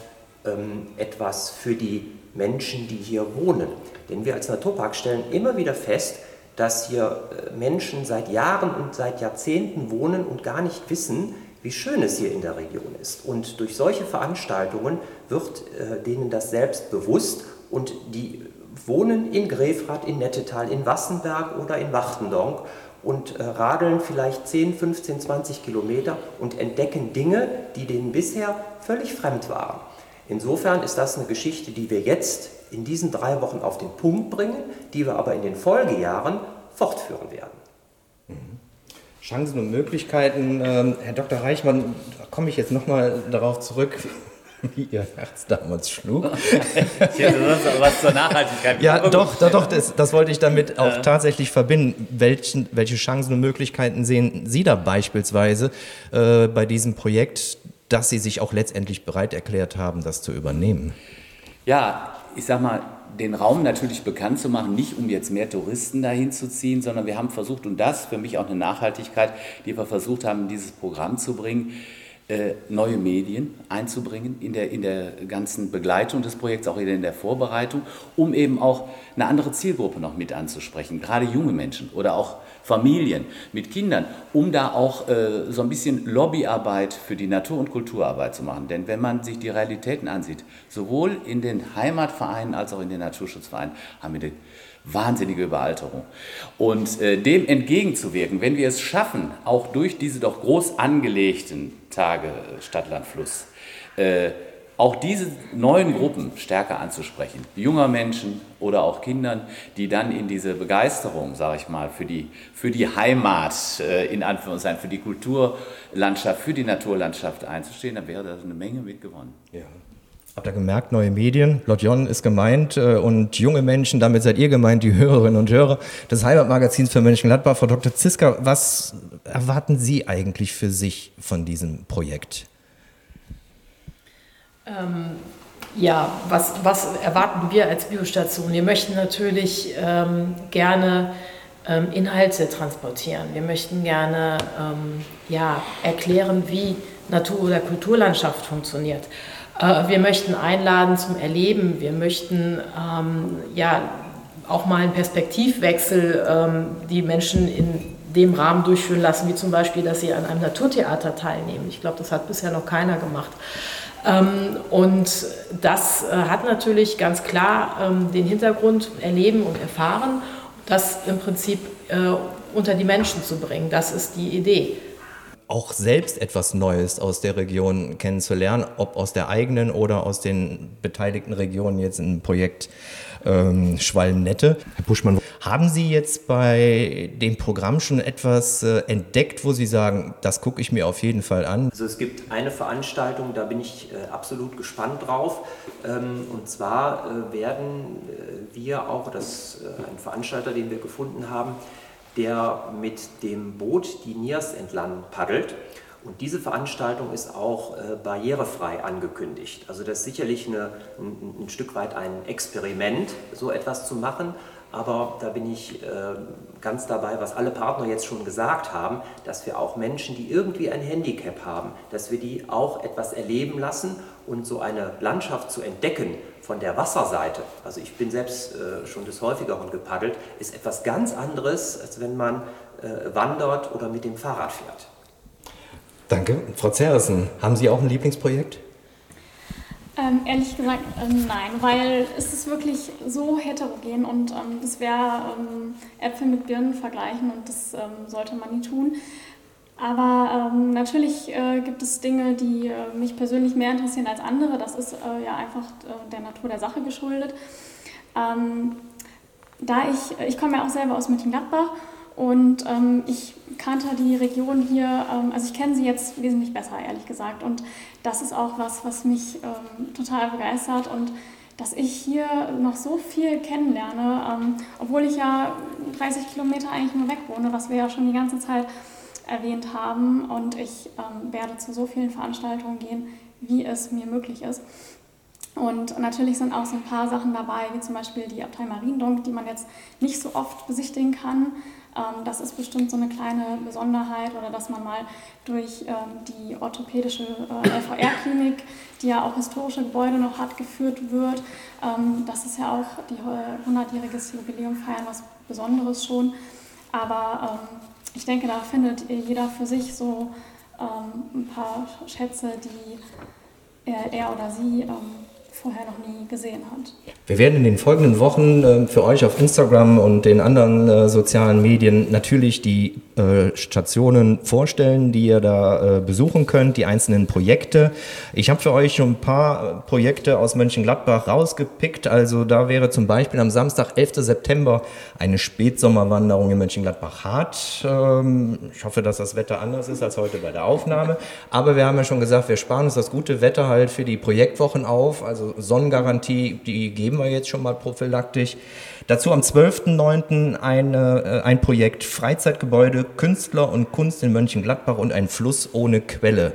ähm, etwas für die Menschen, die hier wohnen. Denn wir als Naturpark stellen immer wieder fest, dass hier Menschen seit Jahren und seit Jahrzehnten wohnen und gar nicht wissen, wie schön es hier in der Region ist. Und durch solche Veranstaltungen wird äh, denen das selbst bewusst und die wohnen in Grefrath, in Nettetal, in Wassenberg oder in Wachtendonk und äh, radeln vielleicht 10, 15, 20 Kilometer und entdecken Dinge, die denen bisher völlig fremd waren. Insofern ist das eine Geschichte, die wir jetzt in diesen drei Wochen auf den Punkt bringen, die wir aber in den Folgejahren fortführen werden. Chancen und Möglichkeiten. Ähm, Herr Dr. Reichmann, da komme ich jetzt nochmal darauf zurück, wie Ihr Herz damals schlug. ich hätte sonst was zur Nachhaltigkeit. Ja, doch, doch, doch das, das, wollte ich damit auch tatsächlich verbinden. Welchen, welche Chancen und Möglichkeiten sehen Sie da beispielsweise äh, bei diesem Projekt, dass Sie sich auch letztendlich bereit erklärt haben, das zu übernehmen? Ja, ich sag mal, den Raum natürlich bekannt zu machen, nicht um jetzt mehr Touristen dahin zu ziehen, sondern wir haben versucht, und das für mich auch eine Nachhaltigkeit, die wir versucht haben, in dieses Programm zu bringen, äh, neue Medien einzubringen in der, in der ganzen Begleitung des Projekts, auch in der Vorbereitung, um eben auch eine andere Zielgruppe noch mit anzusprechen, gerade junge Menschen oder auch Familien mit Kindern, um da auch äh, so ein bisschen Lobbyarbeit für die Natur- und Kulturarbeit zu machen. Denn wenn man sich die Realitäten ansieht, sowohl in den Heimatvereinen als auch in den Naturschutzvereinen, haben wir eine wahnsinnige Überalterung. Und äh, dem entgegenzuwirken, wenn wir es schaffen, auch durch diese doch groß angelegten Tage Stadtland Fluss, äh, auch diese neuen Gruppen stärker anzusprechen, junger Menschen oder auch Kindern, die dann in diese Begeisterung, sage ich mal, für die, für die Heimat, äh, in Anführungszeichen, für die Kulturlandschaft, für die Naturlandschaft einzustehen, dann wäre da eine Menge mitgewonnen. Ja. Habt ihr gemerkt, neue Medien, Lotjon ist gemeint äh, und junge Menschen, damit seid ihr gemeint, die Hörerinnen und Hörer des Heimatmagazins für Mönchengladbach. Frau Dr. Ziska, was erwarten Sie eigentlich für sich von diesem Projekt? Ähm, ja, was, was erwarten wir als Biostation? Wir möchten natürlich ähm, gerne ähm, Inhalte transportieren. Wir möchten gerne ähm, ja, erklären, wie Natur- oder Kulturlandschaft funktioniert. Äh, wir möchten einladen zum Erleben. Wir möchten ähm, ja, auch mal einen Perspektivwechsel ähm, die Menschen in dem Rahmen durchführen lassen, wie zum Beispiel, dass sie an einem Naturtheater teilnehmen. Ich glaube, das hat bisher noch keiner gemacht. Ähm, und das äh, hat natürlich ganz klar ähm, den Hintergrund erleben und erfahren, das im Prinzip äh, unter die Menschen zu bringen. Das ist die Idee. Auch selbst etwas Neues aus der Region kennenzulernen, ob aus der eigenen oder aus den beteiligten Regionen jetzt im Projekt ähm, Schwalmnette. Herr Buschmann, haben Sie jetzt bei dem Programm schon etwas äh, entdeckt, wo Sie sagen, das gucke ich mir auf jeden Fall an? Also es gibt eine Veranstaltung, da bin ich äh, absolut gespannt drauf. Ähm, und zwar äh, werden äh, wir auch, das äh, ein Veranstalter, den wir gefunden haben, der mit dem Boot die Niers entlang paddelt und diese Veranstaltung ist auch äh, barrierefrei angekündigt. Also das ist sicherlich eine, ein, ein, Stück weit ein Experiment, so etwas zu machen. Aber da bin ich äh, ganz dabei, was alle Partner jetzt schon gesagt haben, dass wir auch Menschen, die irgendwie ein Handicap haben, dass wir die auch etwas erleben lassen und so eine Landschaft zu entdecken von der Wasserseite. Also ich bin selbst äh, schon des Häufigeren gepaddelt, ist etwas ganz anderes, als wenn man äh, wandert oder mit dem Fahrrad fährt. Danke. Frau Zerrissen, haben Sie auch ein Lieblingsprojekt? Ähm, ehrlich gesagt, ähm, nein, weil es ist wirklich so heterogen und ähm, das wäre ähm, Äpfel mit Birnen vergleichen und das ähm, sollte man nie tun. Aber ähm, natürlich äh, gibt es Dinge, die äh, mich persönlich mehr interessieren als andere. Das ist äh, ja einfach äh, der Natur der Sache geschuldet. da ich, ich komme ja auch selber aus Mönchengladbach und ähm, ich kannte die Region hier, ähm, also ich kenne sie jetzt wesentlich besser, ehrlich gesagt. Und das ist auch was, was mich ähm, total begeistert und dass ich hier noch so viel kennenlerne, ähm, obwohl ich ja 30 Kilometer eigentlich nur weg wohne, was wir ja schon die ganze Zeit erwähnt haben. Und ich ähm, werde zu so vielen Veranstaltungen gehen, wie es mir möglich ist. Und natürlich sind auch so ein paar Sachen dabei, wie zum Beispiel die Abtei Mariendonk, die man jetzt nicht so oft besichtigen kann. Ähm, das ist bestimmt so eine kleine Besonderheit oder dass man mal durch ähm, die orthopädische äh, LVR-Klinik, die ja auch historische Gebäude noch hat, geführt wird. Ähm, das ist ja auch die 100-jähriges Jubiläum feiern, was Besonderes schon. Aber ich denke, da findet jeder für sich so ein paar Schätze, die er oder sie vorher noch nie gesehen hat. Wir werden in den folgenden Wochen äh, für euch auf Instagram und den anderen äh, sozialen Medien natürlich die Stationen vorstellen, die ihr da äh, besuchen könnt, die einzelnen Projekte. Ich habe für euch schon ein paar Projekte aus Mönchengladbach rausgepickt. Also da wäre zum Beispiel am Samstag, 11. September, eine Spätsommerwanderung in Mönchengladbach-Hart. Ähm, ich hoffe, dass das Wetter anders ist als heute bei der Aufnahme. Aber wir haben ja schon gesagt, wir sparen uns das gute Wetter halt für die Projektwochen auf. Also Sonnengarantie, die geben wir jetzt schon mal prophylaktisch. Dazu am 12.09. Eine, äh, ein Projekt Freizeitgebäude, Künstler und Kunst in Mönchengladbach und ein Fluss ohne Quelle.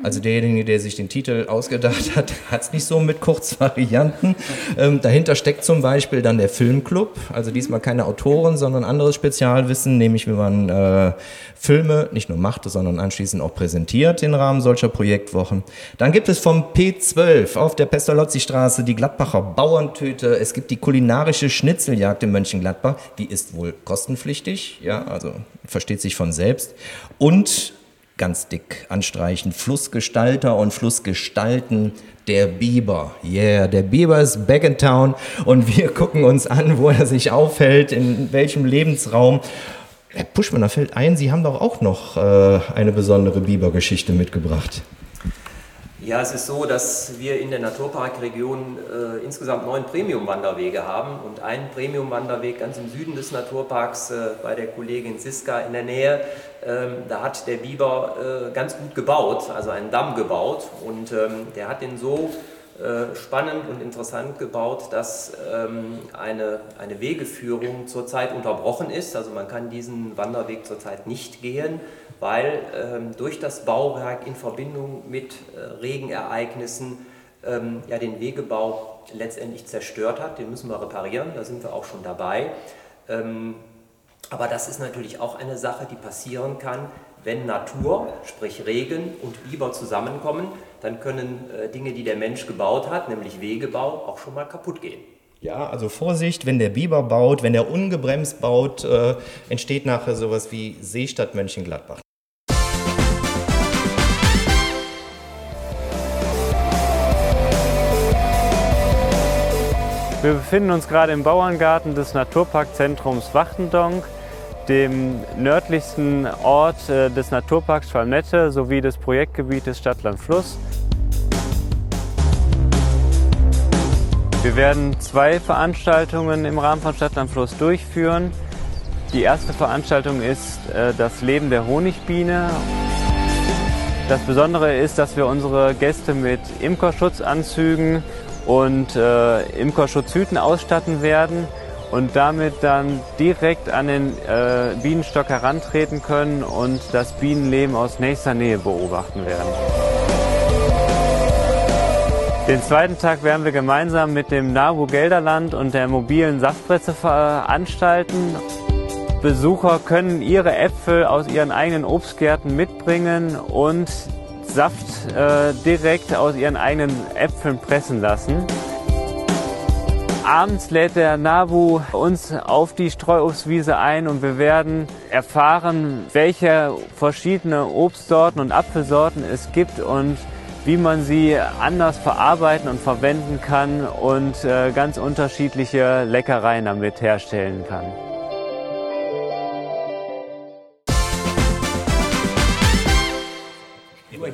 Also derjenige, der sich den Titel ausgedacht hat, hat es nicht so mit Kurzvarianten. Ähm, dahinter steckt zum Beispiel dann der Filmclub. Also diesmal keine Autoren, sondern anderes Spezialwissen, nämlich wie man äh, Filme nicht nur macht, sondern anschließend auch präsentiert im Rahmen solcher Projektwochen. Dann gibt es vom P12 auf der Pestalozzi-Straße die Gladbacher Bauerntüte. Es gibt die kulinarische Schnitzeljagd in Mönchengladbach. Die ist wohl kostenpflichtig, ja, also versteht sich von selbst. Und ganz dick anstreichen, Flussgestalter und Flussgestalten der Biber. Yeah, der Biber ist back in town und wir gucken uns an, wo er sich aufhält, in welchem Lebensraum. Herr Puschmann, da fällt ein, Sie haben doch auch noch äh, eine besondere Bibergeschichte mitgebracht. Ja, es ist so, dass wir in der Naturparkregion äh, insgesamt neun Premium-Wanderwege haben und einen Premium-Wanderweg ganz im Süden des Naturparks äh, bei der Kollegin Siska in der Nähe. Ähm, da hat der Biber äh, ganz gut gebaut, also einen Damm gebaut und ähm, der hat den so spannend und interessant gebaut, dass ähm, eine, eine Wegeführung zurzeit unterbrochen ist. Also man kann diesen Wanderweg zurzeit nicht gehen weil ähm, durch das Bauwerk in Verbindung mit äh, Regenereignissen ähm, ja, den Wegebau letztendlich zerstört hat. Den müssen wir reparieren, da sind wir auch schon dabei. Aber das ist natürlich auch eine Sache, die passieren kann, wenn Natur, sprich Regen und Biber zusammenkommen, dann können äh, Dinge, die der Mensch gebaut hat, nämlich Wegebau, auch schon mal kaputt gehen. Ja, also Vorsicht, wenn der Biber baut, wenn der ungebremst baut, äh, entsteht nachher sowas wie Seestadt Mönchengladbach. Wir befinden uns gerade im Bauerngarten des Naturparkzentrums Wachtendonk, dem nördlichsten Ort äh, des Naturparks Schwalmnette sowie des Projektgebietes Stadtland-Fluss. Wir werden zwei Veranstaltungen im Rahmen von Stadtland-Fluss durchführen. Die erste Veranstaltung ist äh, das Leben der Honigbiene. Das Besondere ist, dass wir unsere Gäste mit Imkerschutzanzügen und äh, Imkerschutzhüten ausstatten werden und damit dann direkt an den äh, Bienenstock herantreten können und das Bienenleben aus nächster Nähe beobachten werden. Den zweiten Tag werden wir gemeinsam mit dem NABU Gelderland und der mobilen Saftpresse veranstalten. Besucher können ihre Äpfel aus ihren eigenen Obstgärten mitbringen und Saft äh, direkt aus ihren eigenen Äpfeln pressen lassen. Abends lädt der NABU uns auf die Streuobstwiese ein und wir werden erfahren, welche verschiedene Obstsorten und Apfelsorten es gibt und wie man sie anders verarbeiten und verwenden kann und äh, ganz unterschiedliche Leckereien damit herstellen kann.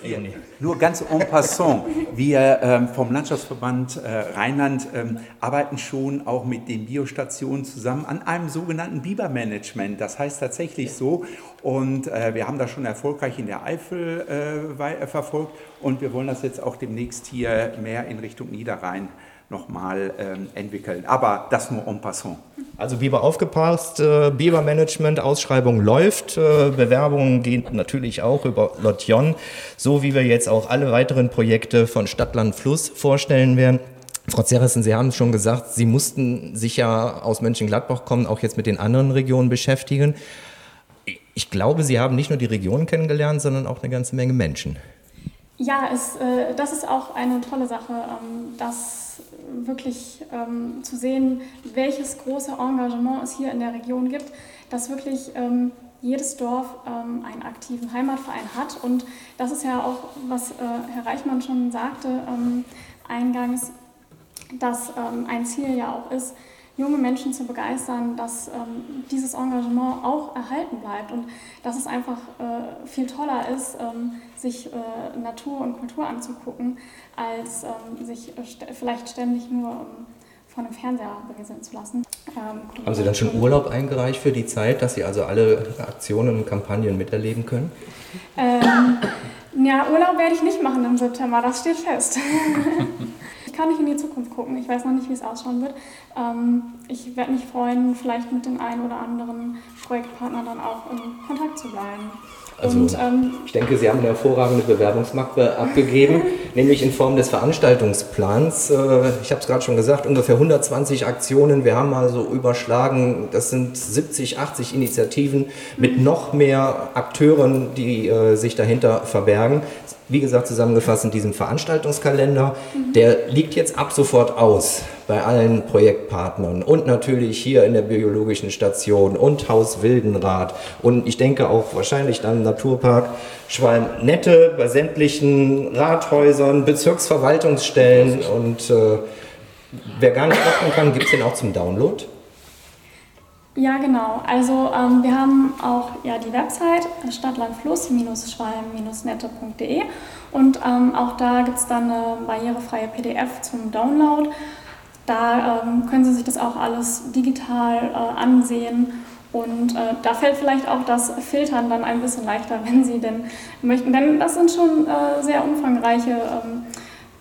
Hier, nur ganz en passant. Wir ähm, vom Landschaftsverband äh, Rheinland ähm, arbeiten schon auch mit den Biostationen zusammen an einem sogenannten Bibermanagement. Das heißt tatsächlich so. Und äh, wir haben das schon erfolgreich in der Eifel äh, verfolgt. Und wir wollen das jetzt auch demnächst hier mehr in Richtung Niederrhein nochmal ähm, entwickeln. Aber das nur en passant. Also Biber aufgepasst, äh, Bibermanagement, Ausschreibung läuft, äh, Bewerbungen gehen natürlich auch über Lotjon, so wie wir jetzt auch alle weiteren Projekte von Stadtland Fluss vorstellen werden. Frau Zerrissen, Sie haben schon gesagt, Sie mussten sich ja aus Mönchengladbach kommen, auch jetzt mit den anderen Regionen beschäftigen. Ich glaube, Sie haben nicht nur die Region kennengelernt, sondern auch eine ganze Menge Menschen. Ja, es, äh, das ist auch eine tolle Sache, ähm, dass wirklich ähm, zu sehen, welches große Engagement es hier in der Region gibt, dass wirklich ähm, jedes Dorf ähm, einen aktiven Heimatverein hat. Und das ist ja auch, was äh, Herr Reichmann schon sagte ähm, eingangs, dass ähm, ein Ziel ja auch ist, junge Menschen zu begeistern, dass ähm, dieses Engagement auch erhalten bleibt und dass es einfach äh, viel toller ist, ähm, sich äh, Natur und Kultur anzugucken, als ähm, sich st vielleicht ständig nur ähm, vor einem Fernseher berieseln zu lassen. Ähm, Haben Sie dann schon Urlaub eingereicht für die Zeit, dass Sie also alle Aktionen und Kampagnen miterleben können? Ähm, ja, Urlaub werde ich nicht machen im September, das steht fest. kann nicht in die Zukunft gucken. Ich weiß noch nicht, wie es ausschauen wird. Ähm, ich werde mich freuen, vielleicht mit dem einen oder anderen Projektpartner dann auch in Kontakt zu bleiben. Also und, ähm, ich denke, Sie haben eine hervorragende Bewerbungsmappe abgegeben, nämlich in Form des Veranstaltungsplans. Äh, ich habe es gerade schon gesagt, ungefähr 120 Aktionen. Wir haben also überschlagen, das sind 70, 80 Initiativen mit noch mehr Akteuren, die äh, sich dahinter verbergen wie gesagt, zusammengefasst in diesem Veranstaltungskalender. Mhm. Der liegt jetzt ab sofort aus bei allen Projektpartnern und natürlich hier in der biologischen Station und Haus Wildenrad und ich denke auch wahrscheinlich dann Naturpark Schwalm-Nette bei sämtlichen Rathäusern, Bezirksverwaltungsstellen und äh, wer gar nicht öffnen kann, gibt es den auch zum Download. Ja, genau. Also ähm, wir haben auch ja, die Website stadtlandfluss-schwalm-nette.de und ähm, auch da gibt es dann eine barrierefreie PDF zum Download. Da ähm, können Sie sich das auch alles digital äh, ansehen und äh, da fällt vielleicht auch das Filtern dann ein bisschen leichter, wenn Sie denn möchten. Denn das sind schon äh, sehr umfangreiche ähm,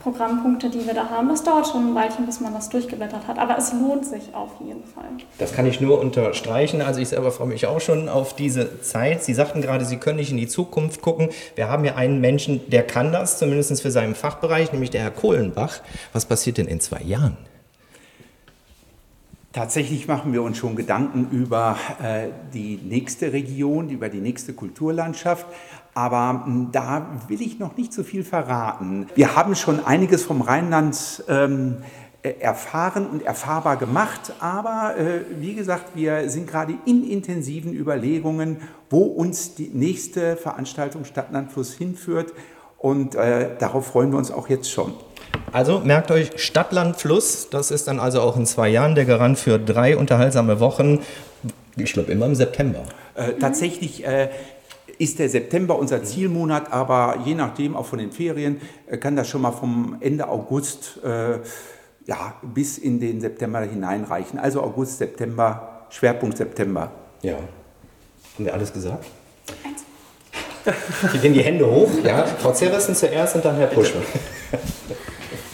Programmpunkte, die wir da haben. Das dauert schon ein Weilchen, bis man das durchgeblättert hat, aber es lohnt sich auf jeden Fall. Das kann ich nur unterstreichen. Also ich selber freue mich auch schon auf diese Zeit. Sie sagten gerade, Sie können nicht in die Zukunft gucken. Wir haben ja einen Menschen, der kann das, zumindest für seinen Fachbereich, nämlich der Herr Kohlenbach. Was passiert denn in zwei Jahren? Tatsächlich machen wir uns schon Gedanken über äh, die nächste Region, über die nächste Kulturlandschaft. Aber hm, da will ich noch nicht so viel verraten. Wir haben schon einiges vom Rheinland ähm, erfahren und erfahrbar gemacht. Aber äh, wie gesagt, wir sind gerade in intensiven Überlegungen, wo uns die nächste Veranstaltung Stadtlandfluss hinführt. Und äh, darauf freuen wir uns auch jetzt schon. Also merkt euch Stadtlandfluss, das ist dann also auch in zwei Jahren der Garant für drei unterhaltsame Wochen. Ich glaube immer im September. Äh, tatsächlich äh, ist der September unser Zielmonat, aber je nachdem, auch von den Ferien, äh, kann das schon mal vom Ende August äh, ja, bis in den September hineinreichen. Also August, September, Schwerpunkt September. Ja. Haben wir alles gesagt? Eins. Die gehen die Hände hoch, ja. Frau Zerrissen zuerst und dann Herr Puschmann.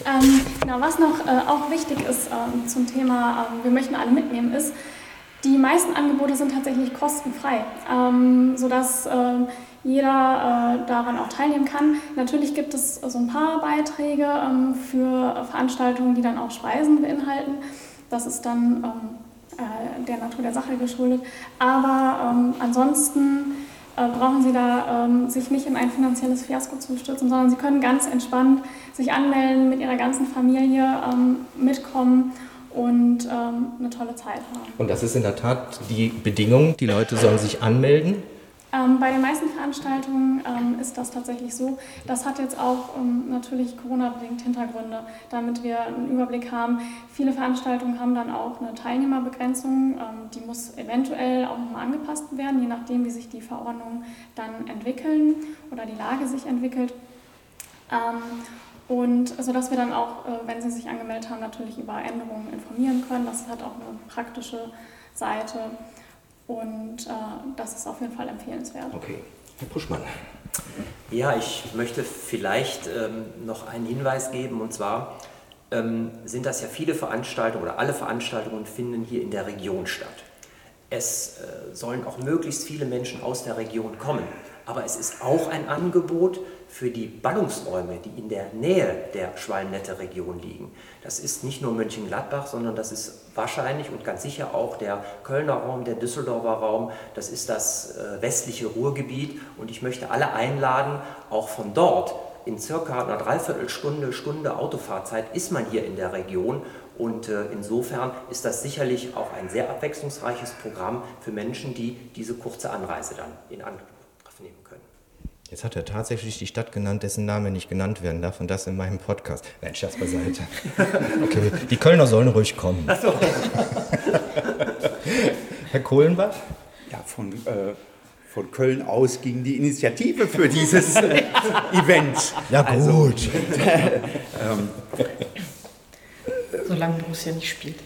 Ähm, genau, was noch äh, auch wichtig ist ähm, zum Thema, ähm, wir möchten alle mitnehmen, ist, die meisten Angebote sind tatsächlich kostenfrei, ähm, sodass äh, jeder äh, daran auch teilnehmen kann. Natürlich gibt es so ein paar Beiträge ähm, für Veranstaltungen, die dann auch Speisen beinhalten. Das ist dann ähm, äh, der Natur der Sache geschuldet. Aber ähm, ansonsten äh, brauchen Sie da ähm, sich nicht in ein finanzielles Fiasko zu stürzen, sondern Sie können ganz entspannt sich anmelden, mit Ihrer ganzen Familie ähm, mitkommen und ähm, eine tolle Zeit haben. Und das ist in der Tat die Bedingung, die Leute sollen sich anmelden. Ähm, bei den meisten Veranstaltungen ähm, ist das tatsächlich so. Das hat jetzt auch ähm, natürlich Corona-bedingt Hintergründe, damit wir einen Überblick haben. Viele Veranstaltungen haben dann auch eine Teilnehmerbegrenzung. Ähm, die muss eventuell auch nochmal angepasst werden, je nachdem, wie sich die Verordnungen dann entwickeln oder die Lage sich entwickelt. Ähm, und sodass wir dann auch, äh, wenn Sie sich angemeldet haben, natürlich über Änderungen informieren können. Das hat auch eine praktische Seite und äh, das ist auf jeden Fall empfehlenswert. Okay, Herr Puschmann. Ja, ich möchte vielleicht ähm, noch einen Hinweis geben und zwar ähm, sind das ja viele Veranstaltungen oder alle Veranstaltungen finden hier in der Region statt. Es äh, sollen auch möglichst viele Menschen aus der Region kommen, aber es ist auch ein Angebot für die Ballungsräume, die in der Nähe der Schwalm-Nette-Region liegen. Das ist nicht nur Mönchengladbach, sondern das ist wahrscheinlich und ganz sicher auch der Kölner Raum, der Düsseldorfer Raum, das ist das äh, westliche Ruhrgebiet und ich möchte alle einladen, auch von dort in circa einer Dreiviertelstunde, Stunde Autofahrzeit ist man hier in der Region und äh, insofern ist das sicherlich auch ein sehr abwechslungsreiches Programm für Menschen, die diese kurze Anreise dann in Angriff nehmen können. Jetzt hat er tatsächlich die Stadt genannt, dessen Name nicht genannt werden darf und das in meinem Podcast. Nein, Scherz beiseite. Okay, die Kölner sollen ruhig kommen. Ach so. Herr Kohlenbach? Ja, von, äh, von Köln aus ging die Initiative für dieses äh, Event. Ja, also, gut. Also, äh, ähm, Solange Borussia nicht spielt.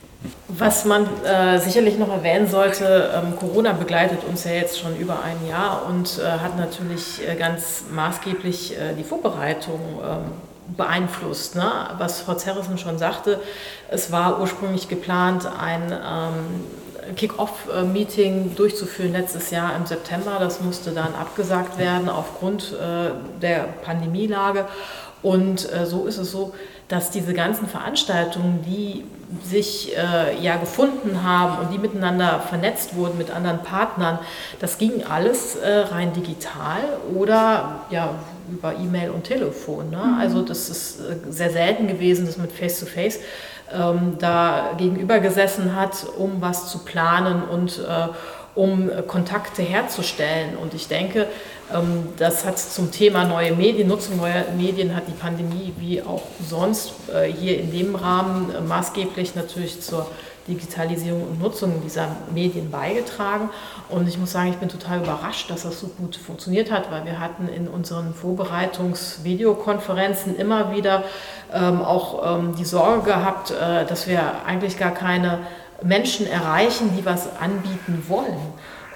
Was man äh, sicherlich noch erwähnen sollte, ähm, Corona begleitet uns ja jetzt schon über ein Jahr und äh, hat natürlich äh, ganz maßgeblich äh, die Vorbereitung ähm, beeinflusst. Ne? Was Frau Zerrissen schon sagte, es war ursprünglich geplant, ein ähm, Kick-Off-Meeting durchzuführen letztes Jahr im September. Das musste dann abgesagt werden aufgrund äh, der Pandemielage. Und äh, so ist es so, dass diese ganzen Veranstaltungen, die sich äh, ja gefunden haben und die miteinander vernetzt wurden mit anderen Partnern, das ging alles äh, rein digital oder ja über E-Mail und Telefon. Ne? Mhm. Also das ist äh, sehr selten gewesen, dass man face-to-face ähm, da gegenüber gesessen hat, um was zu planen und äh, um Kontakte herzustellen. Und ich denke, das hat zum Thema neue Medien, Nutzung neuer Medien hat die Pandemie wie auch sonst äh, hier in dem Rahmen äh, maßgeblich natürlich zur Digitalisierung und Nutzung dieser Medien beigetragen. Und ich muss sagen, ich bin total überrascht, dass das so gut funktioniert hat, weil wir hatten in unseren Vorbereitungsvideokonferenzen immer wieder ähm, auch ähm, die Sorge gehabt, äh, dass wir eigentlich gar keine Menschen erreichen, die was anbieten wollen.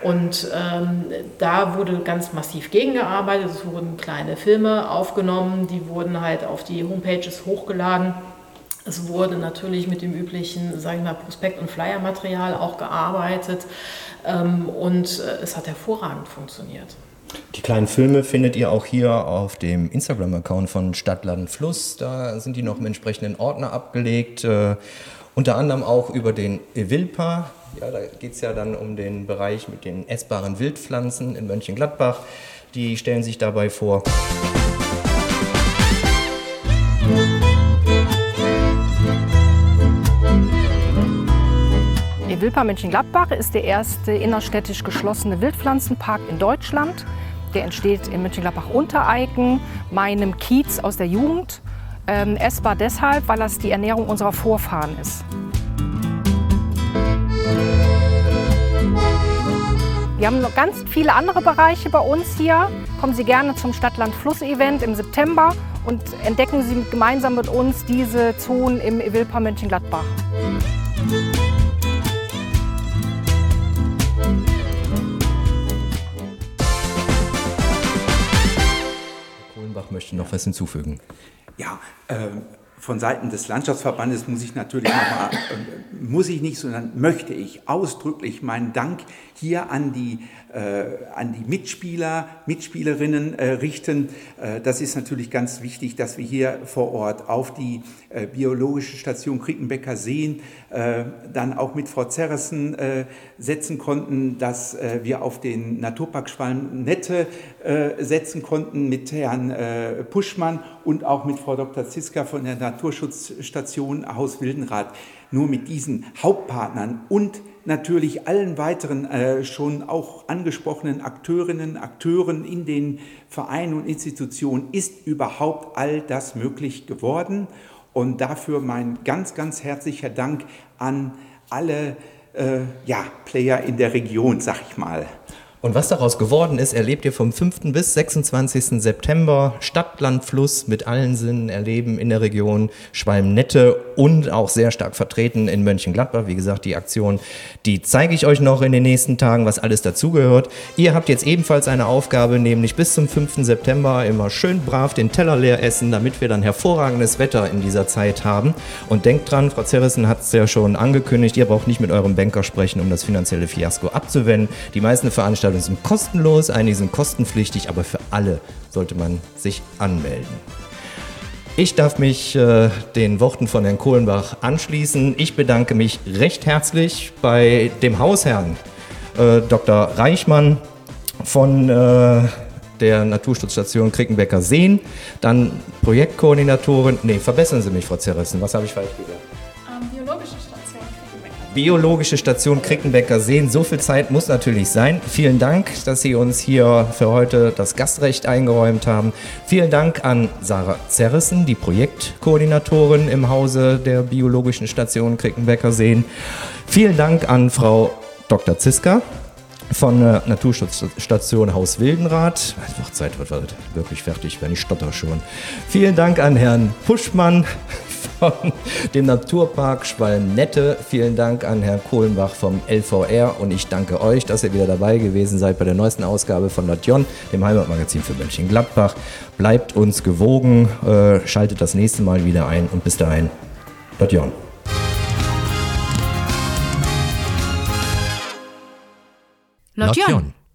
Und ähm, da wurde ganz massiv gegengearbeitet. Es wurden kleine Filme aufgenommen, die wurden halt auf die Homepages hochgeladen. Es wurde natürlich mit dem üblichen, sage ich mal, Prospekt- und Flyermaterial auch gearbeitet. Ähm, und äh, es hat hervorragend funktioniert. Die kleinen Filme findet ihr auch hier auf dem Instagram-Account von Stadtland Fluss. Da sind die noch im entsprechenden Ordner abgelegt. Äh, unter anderem auch über den Evilpa. Ja, da geht es ja dann um den Bereich mit den essbaren Wildpflanzen in Mönchengladbach. Die stellen sich dabei vor. Evilpa Mönchengladbach ist der erste innerstädtisch geschlossene Wildpflanzenpark in Deutschland. Der entsteht in Mönchengladbach-Untereiken, meinem Kiez aus der Jugend. Ähm, essbar deshalb, weil das die Ernährung unserer Vorfahren ist. Wir haben noch ganz viele andere Bereiche bei uns hier. Kommen Sie gerne zum Stadtland-Fluss-Event im September und entdecken Sie gemeinsam mit uns diese Zonen im Evilpa Mönchengladbach. Kohlenbach möchte noch was hinzufügen. Ja, äh, von Seiten des Landschaftsverbandes muss ich natürlich nochmal, äh, muss ich nicht, sondern möchte ich ausdrücklich meinen Dank hier an die, an die Mitspieler, Mitspielerinnen äh, richten. Äh, das ist natürlich ganz wichtig, dass wir hier vor Ort auf die äh, biologische Station Kriekenbecker Seen äh, dann auch mit Frau Zerrissen äh, setzen konnten, dass wir auf den Naturpark Schwalm-Nette setzen konnten mit Herrn Puschmann und auch mit Frau Dr. Ziska von der Naturschutzstation Haus Wildenrath. Nur mit diesen Hauptpartnern und natürlich allen weiteren äh, schon auch angesprochenen Akteurinnen, Akteuren in den Vereinen und Institutionen ist überhaupt all das möglich geworden. Und dafür mein ganz, ganz herzlicher Dank an alle äh, ja, Player in der Region, sag ich mal. Und was daraus geworden ist, erlebt ihr vom 5. bis 26. September Stadt, Land, Fluss mit allen Sinnen erleben in der Region Schwalm-Nette und auch sehr stark vertreten in Mönchengladbach. Wie gesagt, die Aktion, die zeige ich euch noch in den nächsten Tagen, was alles dazugehört. Ihr habt jetzt ebenfalls eine Aufgabe, nämlich bis zum 5. September immer schön brav den Teller leer essen, damit wir dann hervorragendes Wetter in dieser Zeit haben. Und denkt dran, Frau Zerrissen hat es ja schon angekündigt, ihr braucht nicht mit eurem Banker sprechen, um das finanzielle Fiasko abzuwenden. Die meisten Veranstaltungen Veranstaltungen sind kostenlos, einige sind kostenpflichtig, aber für alle sollte man sich anmelden. Ich darf mich äh, den Worten von Herrn Kohlenbach anschließen. Ich bedanke mich recht herzlich bei dem Hausherrn äh, Dr. Reichmann von äh, der Naturschutzstation Krickenbecker Seen, dann Projektkoordinatorin, nee, verbessern Sie mich, Frau Zerrissen, was habe ich falsch gesagt? Biologische Station Krickenbecker Seen. So viel Zeit muss natürlich sein. Vielen Dank, dass Sie uns hier für heute das Gastrecht eingeräumt haben. Vielen Dank an Sarah Zerrissen, die Projektkoordinatorin im Hause der Biologischen Station Krickenbecker Seen. Vielen Dank an Frau Dr. Ziska von der Naturschutzstation Haus Wildenrath. Einfach Zeit wird wirklich fertig werden, ich stotter schon. Vielen Dank an Herrn Puschmann von dem Naturpark Schwalmnette. Vielen Dank an Herrn Kohlenbach vom LVR und ich danke euch, dass ihr wieder dabei gewesen seid bei der neuesten Ausgabe von Nordjon, dem Heimatmagazin für Mönchengladbach. Bleibt uns gewogen, äh, schaltet das nächste Mal wieder ein und bis dahin, Nordjon. Lotjon.